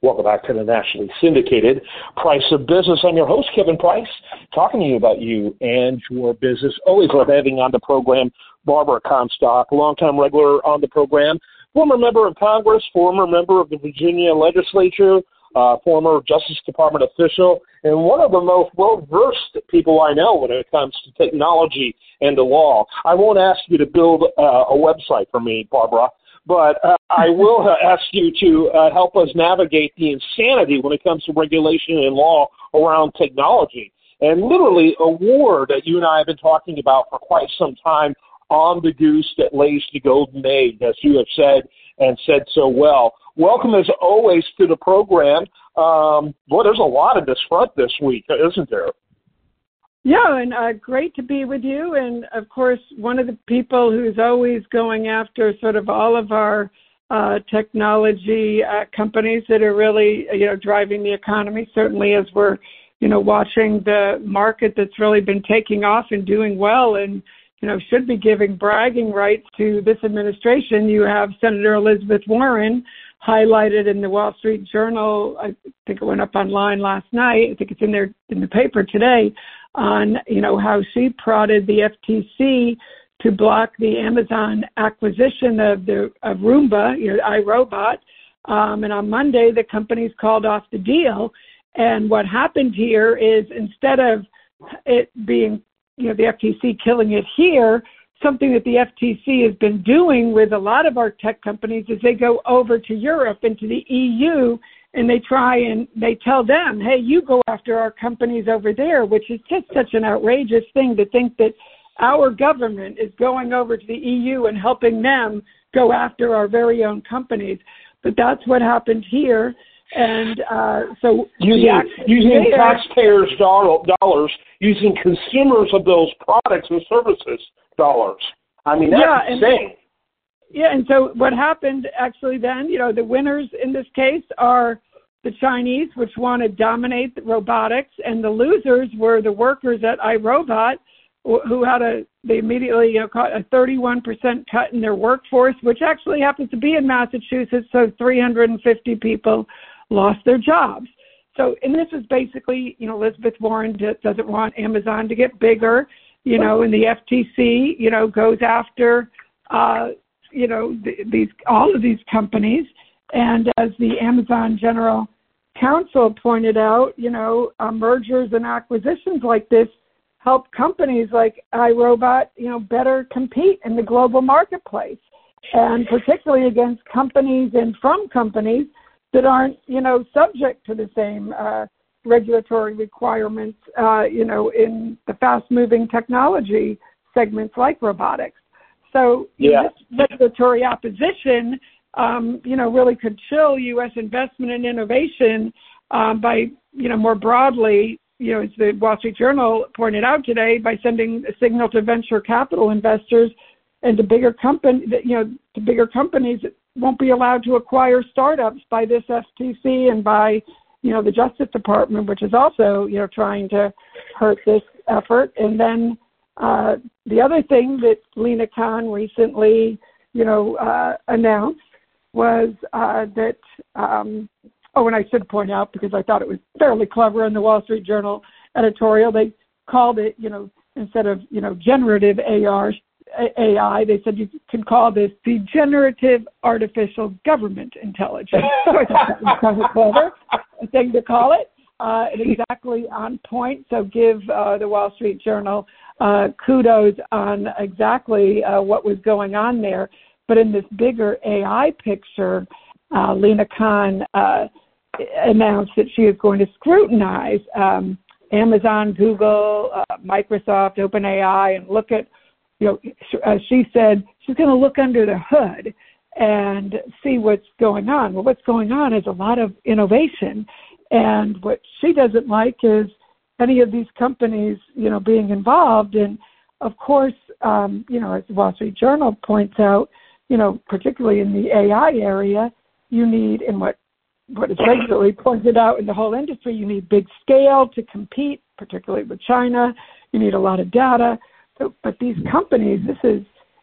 Welcome back to the nationally syndicated Price of Business. I'm your host, Kevin Price, talking to you about you and your business. Always love having on the program Barbara Comstock, longtime regular on the program, former member of Congress, former member of the Virginia legislature, uh, former Justice Department official, and one of the most well versed people I know when it comes to technology and the law. I won't ask you to build uh, a website for me, Barbara but uh, I will ask you to uh, help us navigate the insanity when it comes to regulation and law around technology. And literally, a war that you and I have been talking about for quite some time on the goose that lays the golden egg, as you have said and said so well. Welcome as always to the program. Um, boy, there's a lot of this front this week, isn't there? Yeah, and uh, great to be with you. And of course, one of the people who's always going after sort of all of our uh, technology uh, companies that are really, you know, driving the economy. Certainly, as we're, you know, watching the market that's really been taking off and doing well, and you know, should be giving bragging rights to this administration. You have Senator Elizabeth Warren highlighted in the Wall Street Journal. I think it went up online last night. I think it's in there in the paper today on you know how she prodded the FTC to block the Amazon acquisition of the of Roomba, you know, iRobot. Um, and on Monday, the companies called off the deal. And what happened here is instead of it being, you know, the FTC killing it here, something that the FTC has been doing with a lot of our tech companies is they go over to Europe and to the EU and they try and they tell them, hey, you go after our companies over there, which is just such an outrageous thing to think that our government is going over to the EU and helping them go after our very own companies. But that's what happened here. And uh, so using using there, taxpayers' dollars, using consumers of those products and services dollars. I mean that's yeah, insane. And, yeah, and so what happened actually then, you know, the winners in this case are the Chinese, which want to dominate robotics, and the losers were the workers at iRobot, who had a they immediately you know caught a 31% cut in their workforce, which actually happens to be in Massachusetts. So 350 people lost their jobs. So, and this is basically, you know, Elizabeth Warren doesn't want Amazon to get bigger, you know, and the FTC, you know, goes after, uh, you know, these all of these companies and as the Amazon General Counsel pointed out, you know, uh, mergers and acquisitions like this help companies like iRobot, you know, better compete in the global marketplace, and particularly against companies and from companies that aren't, you know, subject to the same uh, regulatory requirements, uh, you know, in the fast-moving technology segments like robotics. So yeah. this regulatory opposition um, you know, really could chill U.S. investment and innovation um, by, you know, more broadly, you know, as the Wall Street Journal pointed out today, by sending a signal to venture capital investors and to bigger company, you know, to bigger companies that won't be allowed to acquire startups by this FTC and by, you know, the Justice Department, which is also, you know, trying to hurt this effort. And then uh, the other thing that Lina Khan recently, you know, uh, announced was uh, that, um, oh, and I should point out because I thought it was fairly clever in the Wall Street Journal editorial, they called it, you know, instead of, you know, generative AR, AI, they said you can call this the generative artificial government intelligence. so I thought that was kind of clever thing to call it. Uh, exactly on point. So give uh, the Wall Street Journal uh, kudos on exactly uh, what was going on there. But in this bigger AI picture, uh, Lina Khan uh, announced that she is going to scrutinize um, Amazon, Google, uh, Microsoft, OpenAI, and look at, you know, as she said, she's going to look under the hood and see what's going on. Well, what's going on is a lot of innovation, and what she doesn't like is any of these companies, you know, being involved. And of course, um, you know, as the Wall Street Journal points out, you know, particularly in the AI area, you need, and what what is regularly pointed out in the whole industry, you need big scale to compete, particularly with China. You need a lot of data. But these companies, this is,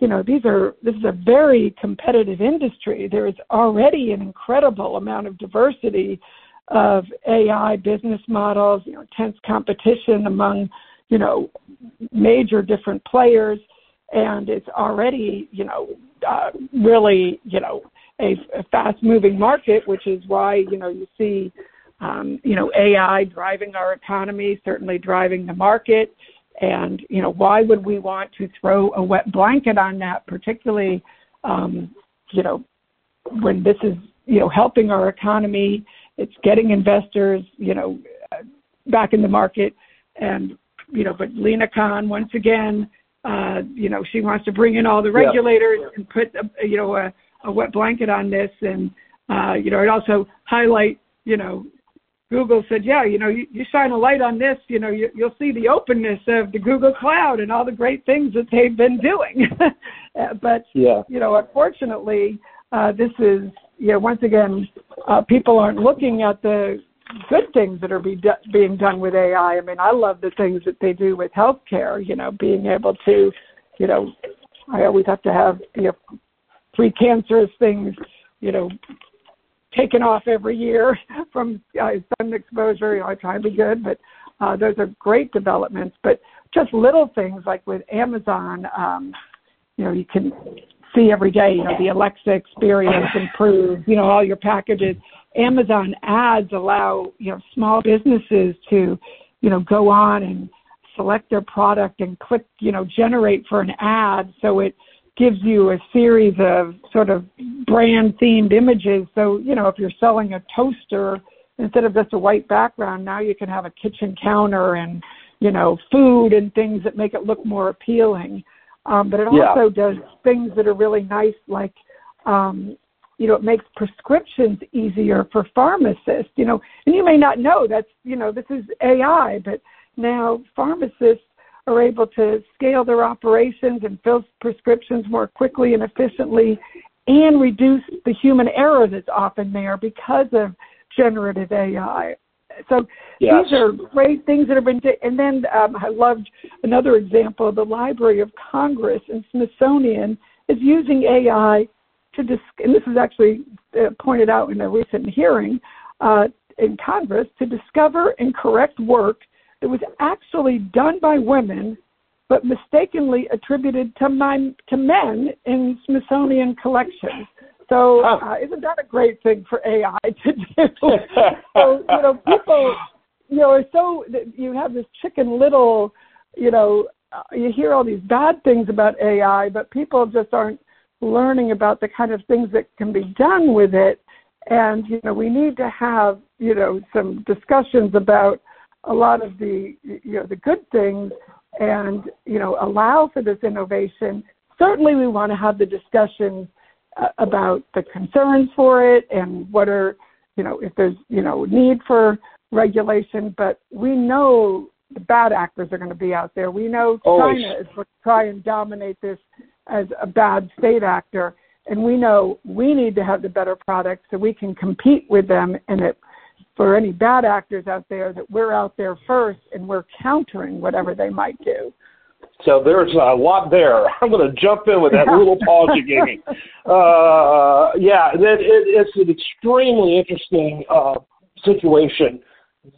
you know, these are this is a very competitive industry. There is already an incredible amount of diversity of AI business models, you know, intense competition among, you know, major different players, and it's already, you know, uh, really, you know, a, a fast-moving market, which is why, you know, you see, um, you know, AI driving our economy, certainly driving the market. And, you know, why would we want to throw a wet blanket on that, particularly, um, you know, when this is, you know, helping our economy, it's getting investors, you know, back in the market. And, you know, but Lina Khan, once again, uh, you know, she wants to bring in all the regulators yeah. and put, a, you know, a, a wet blanket on this. And, uh, you know, it also highlight, you know, Google said, yeah, you know, you, you shine a light on this, you know, you, you'll see the openness of the Google Cloud and all the great things that they've been doing. but, yeah. you know, unfortunately, uh, this is, you know, once again, uh, people aren't looking at the good things that are be do- being done with AI. I mean, I love the things that they do with healthcare, you know, being able to, you know, I always have to have, you know, precancerous things, you know, taken off every year from uh, sun exposure. You know, I try to be good, but uh, those are great developments. But just little things like with Amazon, um, you know, you can see every day, you know, the Alexa experience improves, you know, all your packages. Amazon ads allow, you know, small businesses to, you know, go on and select their product and click, you know, generate for an ad. So it gives you a series of sort of brand themed images. So, you know, if you're selling a toaster, instead of just a white background, now you can have a kitchen counter and, you know, food and things that make it look more appealing. Um, but it also yeah. does things that are really nice, like, um, you know, it makes prescriptions easier for pharmacists, you know, and you may not know that's, you know, this is AI, but now pharmacists are able to scale their operations and fill prescriptions more quickly and efficiently and reduce the human error that's often there because of generative AI. So yes. these are great things that have been. and then um, I loved another example. The Library of Congress and Smithsonian is using AI to dis- and this was actually uh, pointed out in a recent hearing uh, in Congress to discover and correct work that was actually done by women but mistakenly attributed to, my, to men in Smithsonian collections. So uh, isn't that a great thing for AI to do? so you know, people, you know, are so you have this chicken little, you know, uh, you hear all these bad things about AI, but people just aren't learning about the kind of things that can be done with it. And you know, we need to have you know some discussions about a lot of the you know the good things and you know allow for this innovation certainly we want to have the discussions uh, about the concerns for it and what are you know if there's you know need for regulation but we know the bad actors are going to be out there we know Always. china is going to try and dominate this as a bad state actor and we know we need to have the better product so we can compete with them and it for any bad actors out there that we're out there first and we're countering whatever they might do. So there's a lot there. I'm going to jump in with that little pause you gave me. Uh, yeah, it, it, it's an extremely interesting uh, situation.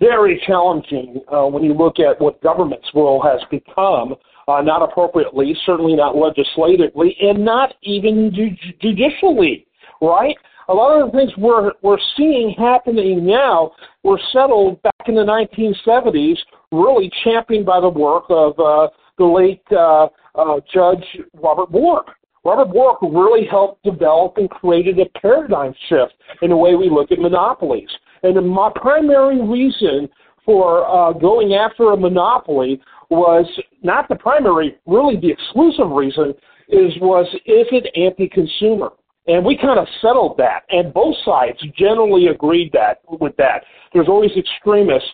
Very challenging uh, when you look at what government's role has become. Uh, not appropriately, certainly not legislatively, and not even ju- judicially, right? a lot of the things we're we're seeing happening now were settled back in the 1970s, really championed by the work of uh, the late uh, uh, Judge Robert Bork. Robert Bork really helped develop and created a paradigm shift in the way we look at monopolies. And my primary reason for uh, going after a monopoly was not the primary, really the exclusive reason is was is it anti-consumer? And we kind of settled that, and both sides generally agreed that with that. There's always extremists,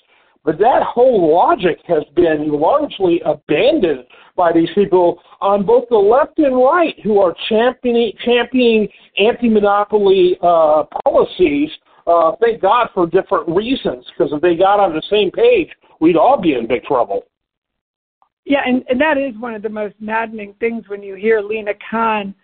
but that whole logic has been largely abandoned by these people on both the left and right who are championing, championing anti-monopoly uh, policies. Uh, thank God for different reasons, because if they got on the same page, we'd all be in big trouble. Yeah, and, and that is one of the most maddening things when you hear Lina Khan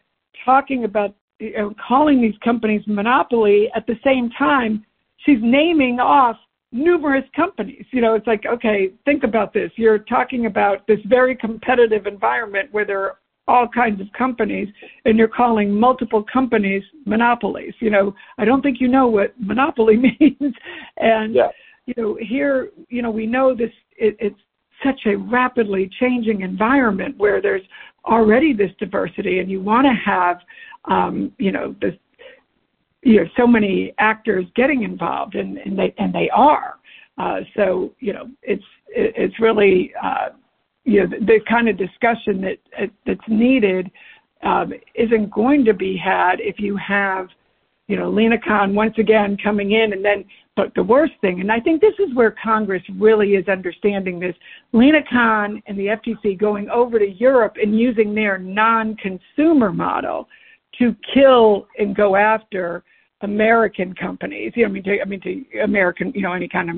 talking about you uh, know, calling these companies monopoly at the same time she's naming off numerous companies. You know, it's like, okay, think about this. You're talking about this very competitive environment where there are all kinds of companies and you're calling multiple companies monopolies. You know, I don't think you know what monopoly means. and yeah. you know, here, you know, we know this it, it's such a rapidly changing environment where there's already this diversity and you want to have um, you know, this you know so many actors getting involved and, and they and they are. Uh, so you know it's it's really uh, you know the, the kind of discussion that that's needed um, isn't going to be had if you have you know Lina Khan once again coming in and then but the worst thing and I think this is where Congress really is understanding this Lina Khan and the FTC going over to Europe and using their non-consumer model to kill and go after American companies. You know, I mean, to, I mean, to American, you know, any kind of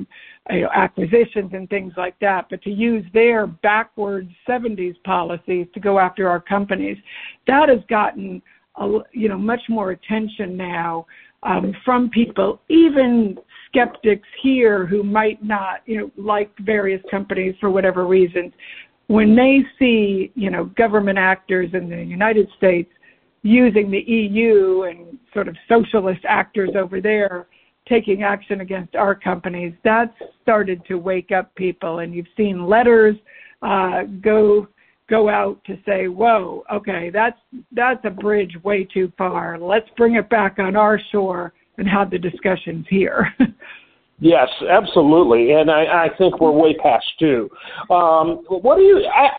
you know, acquisitions and things like that. But to use their backwards '70s policies to go after our companies, that has gotten, a, you know, much more attention now um, from people, even skeptics here who might not, you know, like various companies for whatever reasons. When they see, you know, government actors in the United States using the EU and sort of socialist actors over there taking action against our companies, that's started to wake up people. And you've seen letters uh, go go out to say, "Whoa, okay, that's that's a bridge way too far. Let's bring it back on our shore and have the discussions here." Yes, absolutely, and I, I think we're way past due. Um, what do you? I,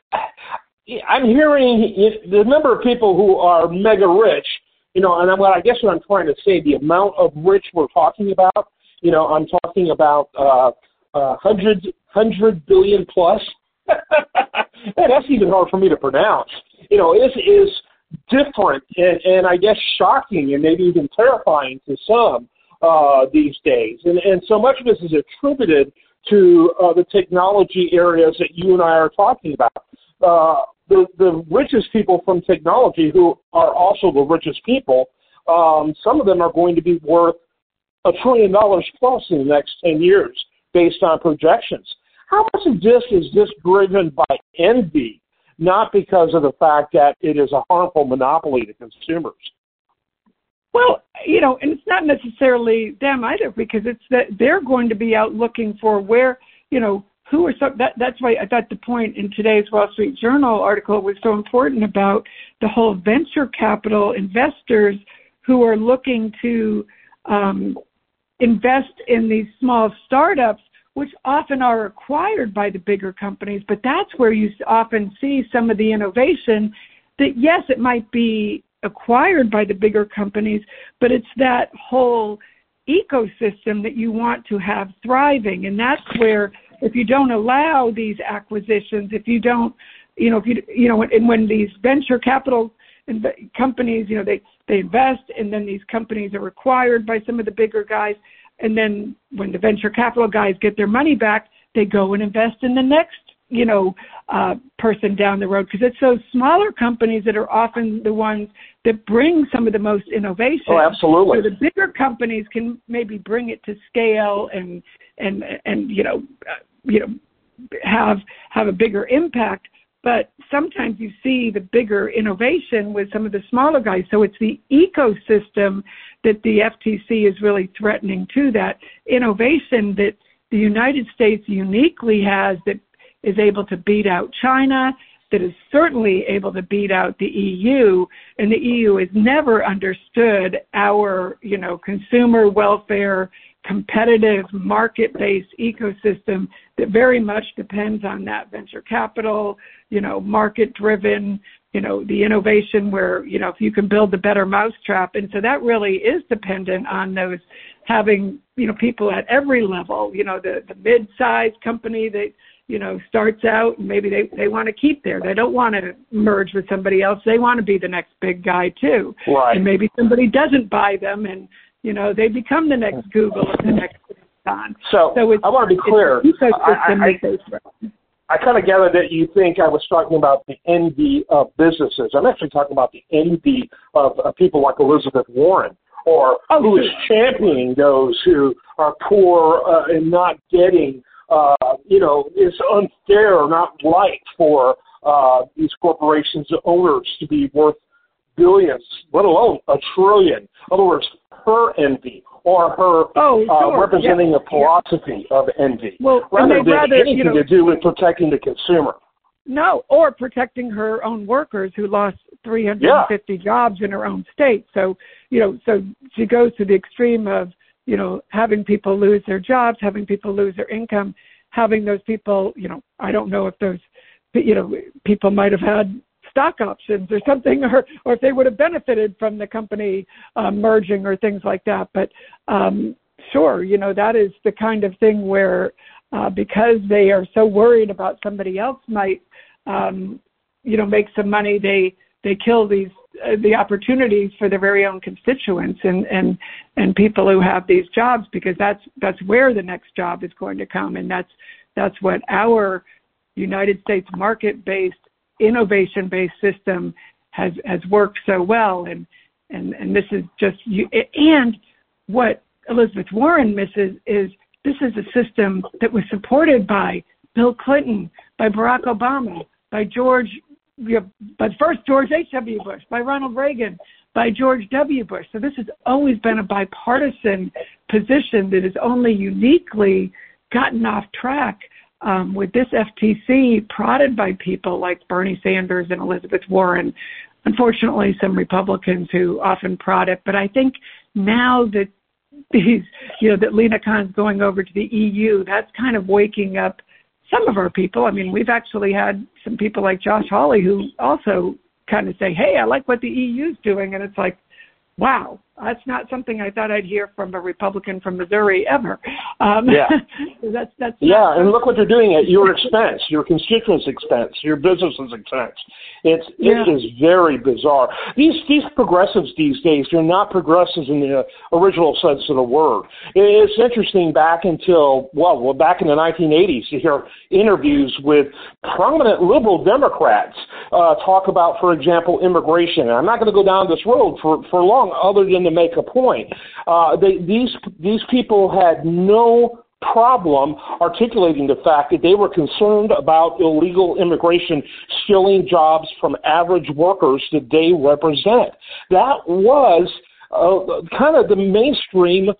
I'm hearing the number of people who are mega rich, you know, and I'm, what I guess what I'm trying to say, the amount of rich we're talking about, you know, I'm talking about uh, uh, hundred hundred billion plus. that's even hard for me to pronounce. You know, is is different and, and I guess shocking and maybe even terrifying to some uh, these days. And and so much of this is attributed to uh, the technology areas that you and I are talking about. Uh, the, the richest people from technology, who are also the richest people, um, some of them are going to be worth a trillion dollars plus in the next 10 years based on projections. How much of this is this driven by envy, not because of the fact that it is a harmful monopoly to consumers? Well, you know, and it's not necessarily them either because it's that they're going to be out looking for where, you know, who are so that that's why I thought the point in today's Wall Street Journal article was so important about the whole venture capital investors who are looking to um, invest in these small startups, which often are acquired by the bigger companies. But that's where you often see some of the innovation. That yes, it might be acquired by the bigger companies, but it's that whole ecosystem that you want to have thriving, and that's where if you don't allow these acquisitions, if you don't, you know, if you, you know, and when these venture capital companies, you know, they they invest, and then these companies are acquired by some of the bigger guys, and then when the venture capital guys get their money back, they go and invest in the next, you know, uh, person down the road because it's those smaller companies that are often the ones that bring some of the most innovation. Oh, absolutely. So the bigger companies can maybe bring it to scale and and and you know you know have have a bigger impact but sometimes you see the bigger innovation with some of the smaller guys so it's the ecosystem that the FTC is really threatening to that innovation that the United States uniquely has that is able to beat out China that is certainly able to beat out the EU and the EU has never understood our you know consumer welfare competitive market-based ecosystem that very much depends on that venture capital, you know, market-driven, you know, the innovation where, you know, if you can build a better mousetrap. And so that really is dependent on those having, you know, people at every level, you know, the, the mid-sized company that, you know, starts out and maybe they, they want to keep there. They don't want to merge with somebody else. They want to be the next big guy too. Right. And maybe somebody doesn't buy them and you know, they become the next Google or the next Amazon. So, so it's, I want to be clear. I, I, I kind of gather that you think I was talking about the envy of businesses. I'm actually talking about the envy of, of people like Elizabeth Warren, or oh, who is championing those who are poor uh, and not getting, uh, you know, it's unfair or not right for uh, these corporations owners to be worth billions, let alone a trillion. In other words, her envy or her oh, uh, sure. uh, representing yeah. a philosophy yeah. of envy, well, rather than rather, anything you know, to do with protecting the consumer. No, or protecting her own workers who lost 350 yeah. jobs in her own state. So, you know, so she goes to the extreme of, you know, having people lose their jobs, having people lose their income, having those people, you know, I don't know if those, you know, people might have had stock options or something, or or if they would have benefited from the company uh, merging or things like that. But um, sure, you know that is the kind of thing where uh, because they are so worried about somebody else might um, you know make some money, they they kill these uh, the opportunities for their very own constituents and and and people who have these jobs because that's that's where the next job is going to come. And that's that's what our United States market based innovation based system has has worked so well. And and and this is just you and what Elizabeth Warren misses is this is a system that was supported by Bill Clinton, by Barack Obama, by George, but first George H.W. Bush, by Ronald Reagan, by George W. Bush. So this has always been a bipartisan position that has only uniquely gotten off track um, with this FTC prodded by people like Bernie Sanders and Elizabeth Warren. Unfortunately, some Republicans who often prod it. But I think now that these, you know, that Lina Khan's going over to the EU, that's kind of waking up some of our people. I mean, we've actually had some people like Josh Hawley who also kind of say, "Hey, I like what the EU's doing," and it's like, wow, that's not something I thought I'd hear from a Republican from Missouri ever. Um, yeah, that's that's yeah, and look what they're doing at your expense, your constituents' expense, your business's expense. It's yeah. it is very bizarre. These these progressives these days, they're not progressives in the original sense of the word. It's interesting back until well, well back in the 1980s, you hear interviews with prominent liberal Democrats uh, talk about, for example, immigration. And I'm not going to go down this road for for long, other than to make a point. Uh, they, these these people had no problem articulating the fact that they were concerned about illegal immigration stealing jobs from average workers that they represent. That was uh, kind of the mainstream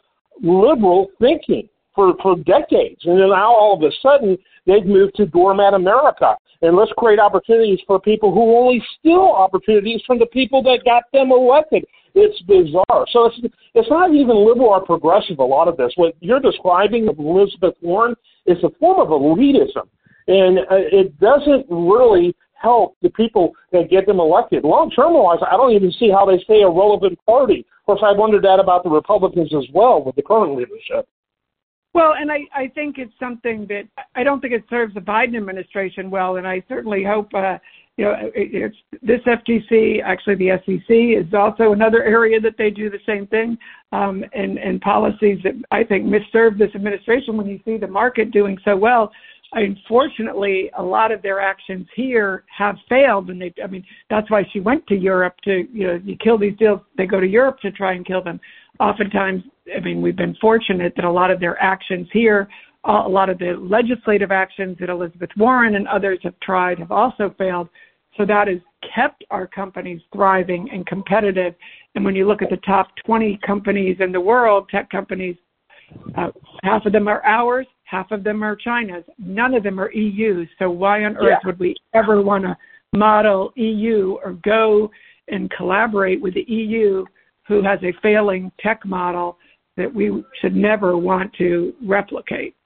liberal thinking for, for decades. And then now all of a sudden they've moved to doormat America. And let's create opportunities for people who only steal opportunities from the people that got them elected. It's bizarre. So it's it's not even liberal or progressive. A lot of this, what you're describing of Elizabeth Warren, is a form of elitism, and uh, it doesn't really help the people that get them elected. Long term wise, I don't even see how they stay a relevant party. Of course, I wondered that about the Republicans as well with the current leadership. Well, and I, I think it's something that I don't think it serves the Biden administration well, and I certainly hope uh, you know, it's this FTC, actually the SEC is also another area that they do the same thing, um, and, and policies that I think misserve this administration when you see the market doing so well. Unfortunately, a lot of their actions here have failed, and they, I mean, that's why she went to Europe to, you know, you kill these deals, they go to Europe to try and kill them. Oftentimes, I mean, we've been fortunate that a lot of their actions here a lot of the legislative actions that Elizabeth Warren and others have tried have also failed. So that has kept our companies thriving and competitive. And when you look at the top 20 companies in the world, tech companies, uh, half of them are ours, half of them are China's. None of them are EU. So why on earth yeah. would we ever want to model EU or go and collaborate with the EU who has a failing tech model that we should never want to replicate?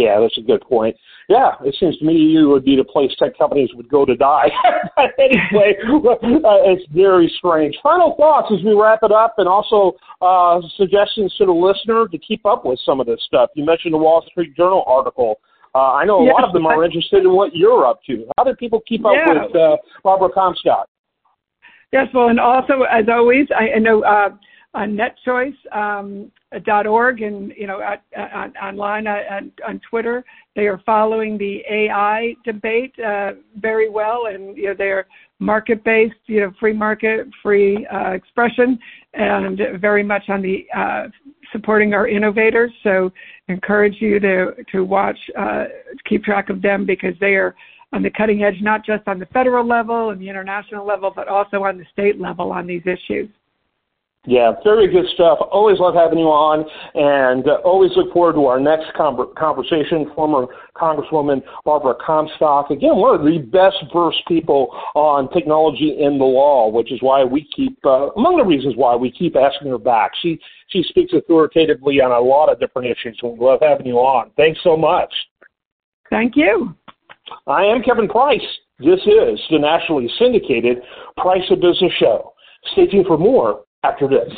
Yeah, that's a good point. Yeah, it seems to me you would be the place tech companies would go to die. anyway, uh, it's very strange. Final thoughts as we wrap it up, and also uh, suggestions to the listener to keep up with some of this stuff. You mentioned the Wall Street Journal article. Uh, I know a lot of them are interested in what you're up to. How do people keep up yeah. with uh, Barbara Comstock? Yes, well, and also as always, I, I know uh, on netchoice.org um, and you know at, at, online on, on Twitter. They are following the AI debate uh, very well, and you know they're market-based, you know, free market, free uh, expression, and very much on the uh, supporting our innovators. So, encourage you to to watch, uh, keep track of them because they are on the cutting edge, not just on the federal level and the international level, but also on the state level on these issues. Yeah, very good stuff. Always love having you on, and uh, always look forward to our next com- conversation. Former Congresswoman Barbara Comstock, again, one of the best versed people on technology in the law, which is why we keep, uh, among the reasons why we keep asking her back. She she speaks authoritatively on a lot of different issues, and we love having you on. Thanks so much. Thank you. I am Kevin Price. This is the nationally syndicated Price of Business Show. Stay tuned for more after this.